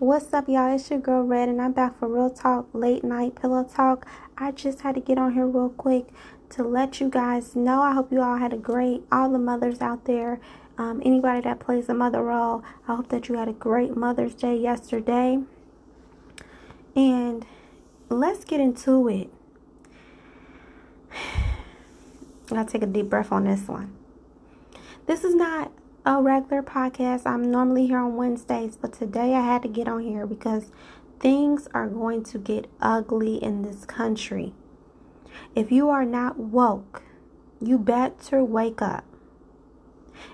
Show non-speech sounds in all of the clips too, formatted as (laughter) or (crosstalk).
What's up, y'all? It's your girl Red, and I'm back for Real Talk Late Night Pillow Talk. I just had to get on here real quick to let you guys know. I hope you all had a great, all the mothers out there, um, anybody that plays a mother role, I hope that you had a great Mother's Day yesterday. And let's get into it. (sighs) I gotta take a deep breath on this one. This is not a regular podcast. I'm normally here on Wednesdays, but today I had to get on here because things are going to get ugly in this country. If you are not woke, you better wake up.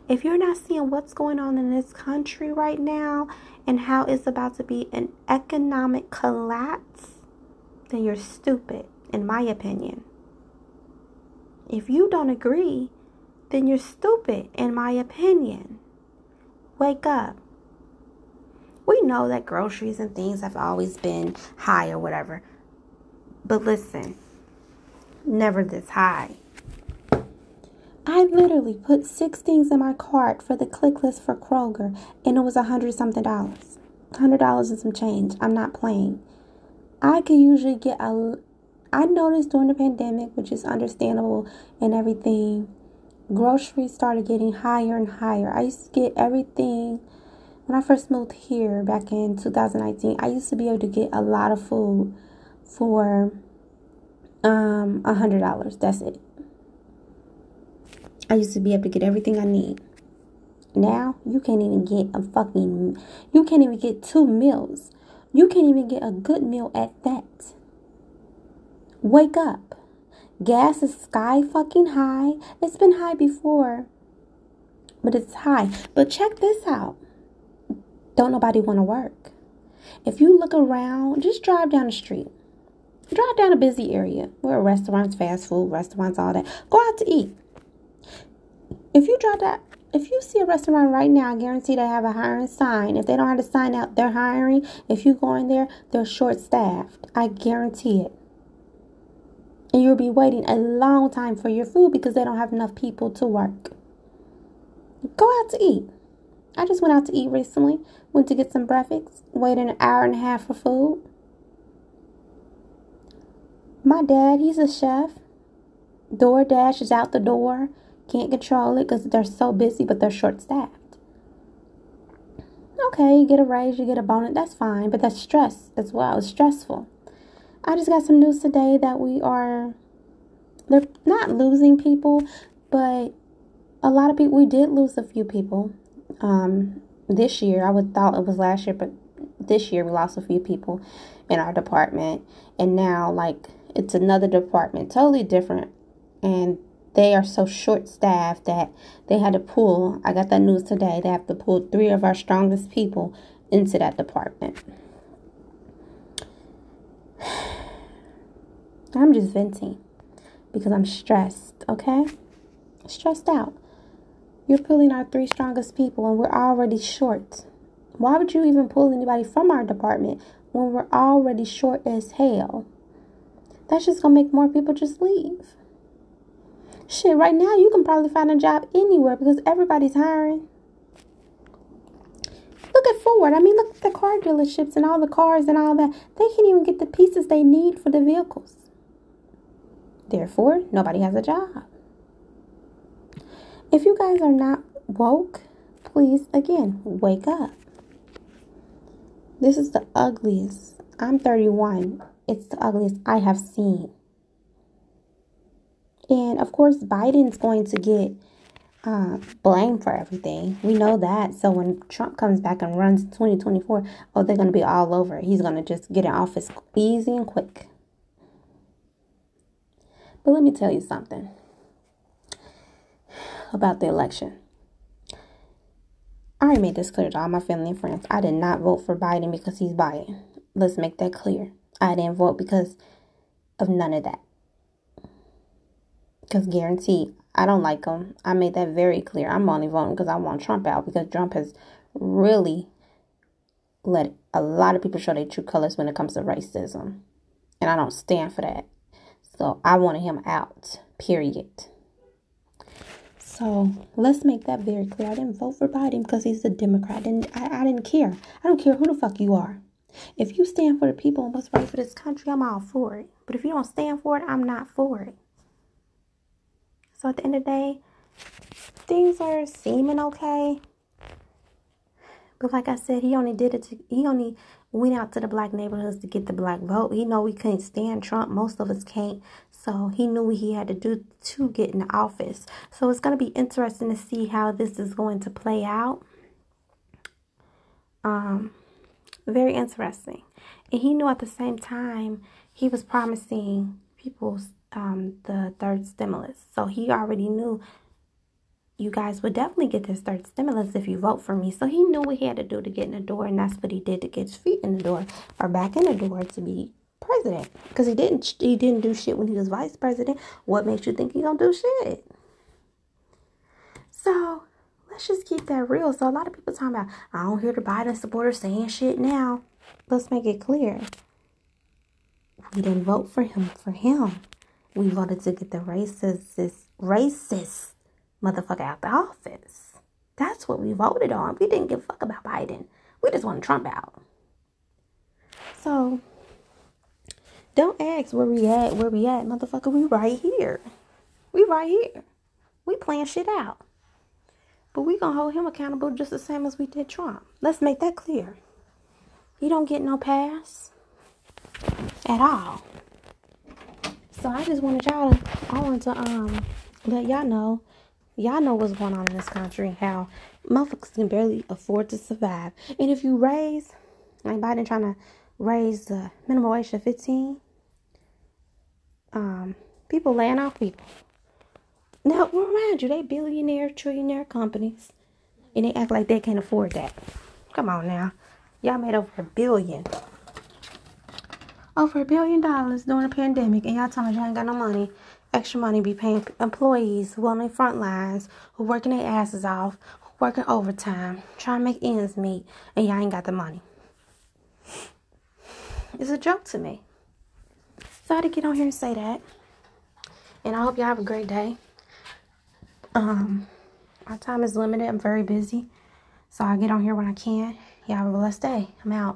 If you're not seeing what's going on in this country right now and how it's about to be an economic collapse, then you're stupid, in my opinion. If you don't agree, then you're stupid, in my opinion. Wake up. We know that groceries and things have always been high or whatever. But listen, never this high. I literally put six things in my cart for the click list for Kroger, and it was a hundred something dollars. Hundred dollars and some change. I'm not playing. I could usually get a. I noticed during the pandemic, which is understandable and everything, groceries started getting higher and higher. I used to get everything when I first moved here back in 2019. I used to be able to get a lot of food for um a hundred dollars. That's it. I used to be able to get everything I need. Now you can't even get a fucking you can't even get two meals. You can't even get a good meal at that. Wake up. Gas is sky fucking high. It's been high before, but it's high. But check this out. Don't nobody want to work. If you look around, just drive down the street. Drive down a busy area where restaurants, fast food, restaurants, all that. Go out to eat. If you drive that, if you see a restaurant right now, I guarantee they have a hiring sign. If they don't have a sign out, they're hiring. If you go in there, they're short staffed. I guarantee it. And you'll be waiting a long time for your food because they don't have enough people to work. Go out to eat. I just went out to eat recently. Went to get some breakfast. Waited an hour and a half for food. My dad, he's a chef. DoorDash is out the door. Can't control it because they're so busy, but they're short staffed. Okay, you get a raise, you get a bonus, that's fine, but that's stress as well. It's stressful. I just got some news today that we are they're not losing people, but a lot of people we did lose a few people. Um this year. I would thought it was last year, but this year we lost a few people in our department. And now like it's another department, totally different. And they are so short staffed that they had to pull I got that news today. They have to pull three of our strongest people into that department. I'm just venting because I'm stressed, okay? Stressed out. You're pulling our three strongest people and we're already short. Why would you even pull anybody from our department when we're already short as hell? That's just gonna make more people just leave. Shit, right now you can probably find a job anywhere because everybody's hiring. Look at Ford. I mean, look at the car dealerships and all the cars and all that. They can't even get the pieces they need for the vehicles. Therefore, nobody has a job. If you guys are not woke, please again wake up. This is the ugliest. I'm 31. It's the ugliest I have seen. And of course, Biden's going to get uh, blamed for everything. We know that. So when Trump comes back and runs 2024, oh, they're going to be all over. He's going to just get in office easy and quick. But let me tell you something about the election. I already made this clear to all my family and friends. I did not vote for Biden because he's Biden. Let's make that clear. I didn't vote because of none of that. Because guarantee, I don't like him. I made that very clear. I'm only voting because I want Trump out because Trump has really let a lot of people show their true colors when it comes to racism. And I don't stand for that. So I wanted him out, period. So let's make that very clear. I didn't vote for Biden because he's a Democrat. And I, I didn't care. I don't care who the fuck you are. If you stand for the people and what's right for this country, I'm all for it. But if you don't stand for it, I'm not for it. So at the end of the day, things are seeming okay. But like I said, he only did it to, he only went out to the black neighborhoods to get the black vote. He know we couldn't stand Trump. Most of us can't. So he knew what he had to do to get in the office. So it's going to be interesting to see how this is going to play out. Um, very interesting. And he knew at the same time he was promising people um, the third stimulus. So he already knew you guys would definitely get this third stimulus if you vote for me. So he knew what he had to do to get in the door, and that's what he did to get his feet in the door or back in the door to be president. Because he didn't he didn't do shit when he was vice president. What makes you think he gonna do shit? So let's just keep that real. So a lot of people talking about I don't hear the Biden supporters saying shit now. Let's make it clear. We didn't vote for him for him. We voted to get the racist racist motherfucker out the office. That's what we voted on. We didn't give a fuck about Biden. We just want Trump out. So don't ask where we at, where we at, motherfucker. We right here. We right here. We playing shit out. But we gonna hold him accountable just the same as we did Trump. Let's make that clear. He don't get no pass at all. So I just wanted y'all to, I wanted to um let y'all know Y'all know what's going on in this country, how motherfuckers can barely afford to survive. And if you raise, like Biden trying to raise the minimum wage to 15, um, people laying off people. Now, remind you, they billionaire, trillionaire companies, and they act like they can't afford that. Come on now. Y'all made over a billion. Over a billion dollars during the pandemic, and y'all telling me y'all ain't got no money extra money be paying employees who on the front lines, who working their asses off, working overtime, trying to make ends meet, and y'all ain't got the money. It's a joke to me. So I had to get on here and say that. And I hope y'all have a great day. Um, my time is limited. I'm very busy. So I get on here when I can. Y'all have a blessed day. I'm out.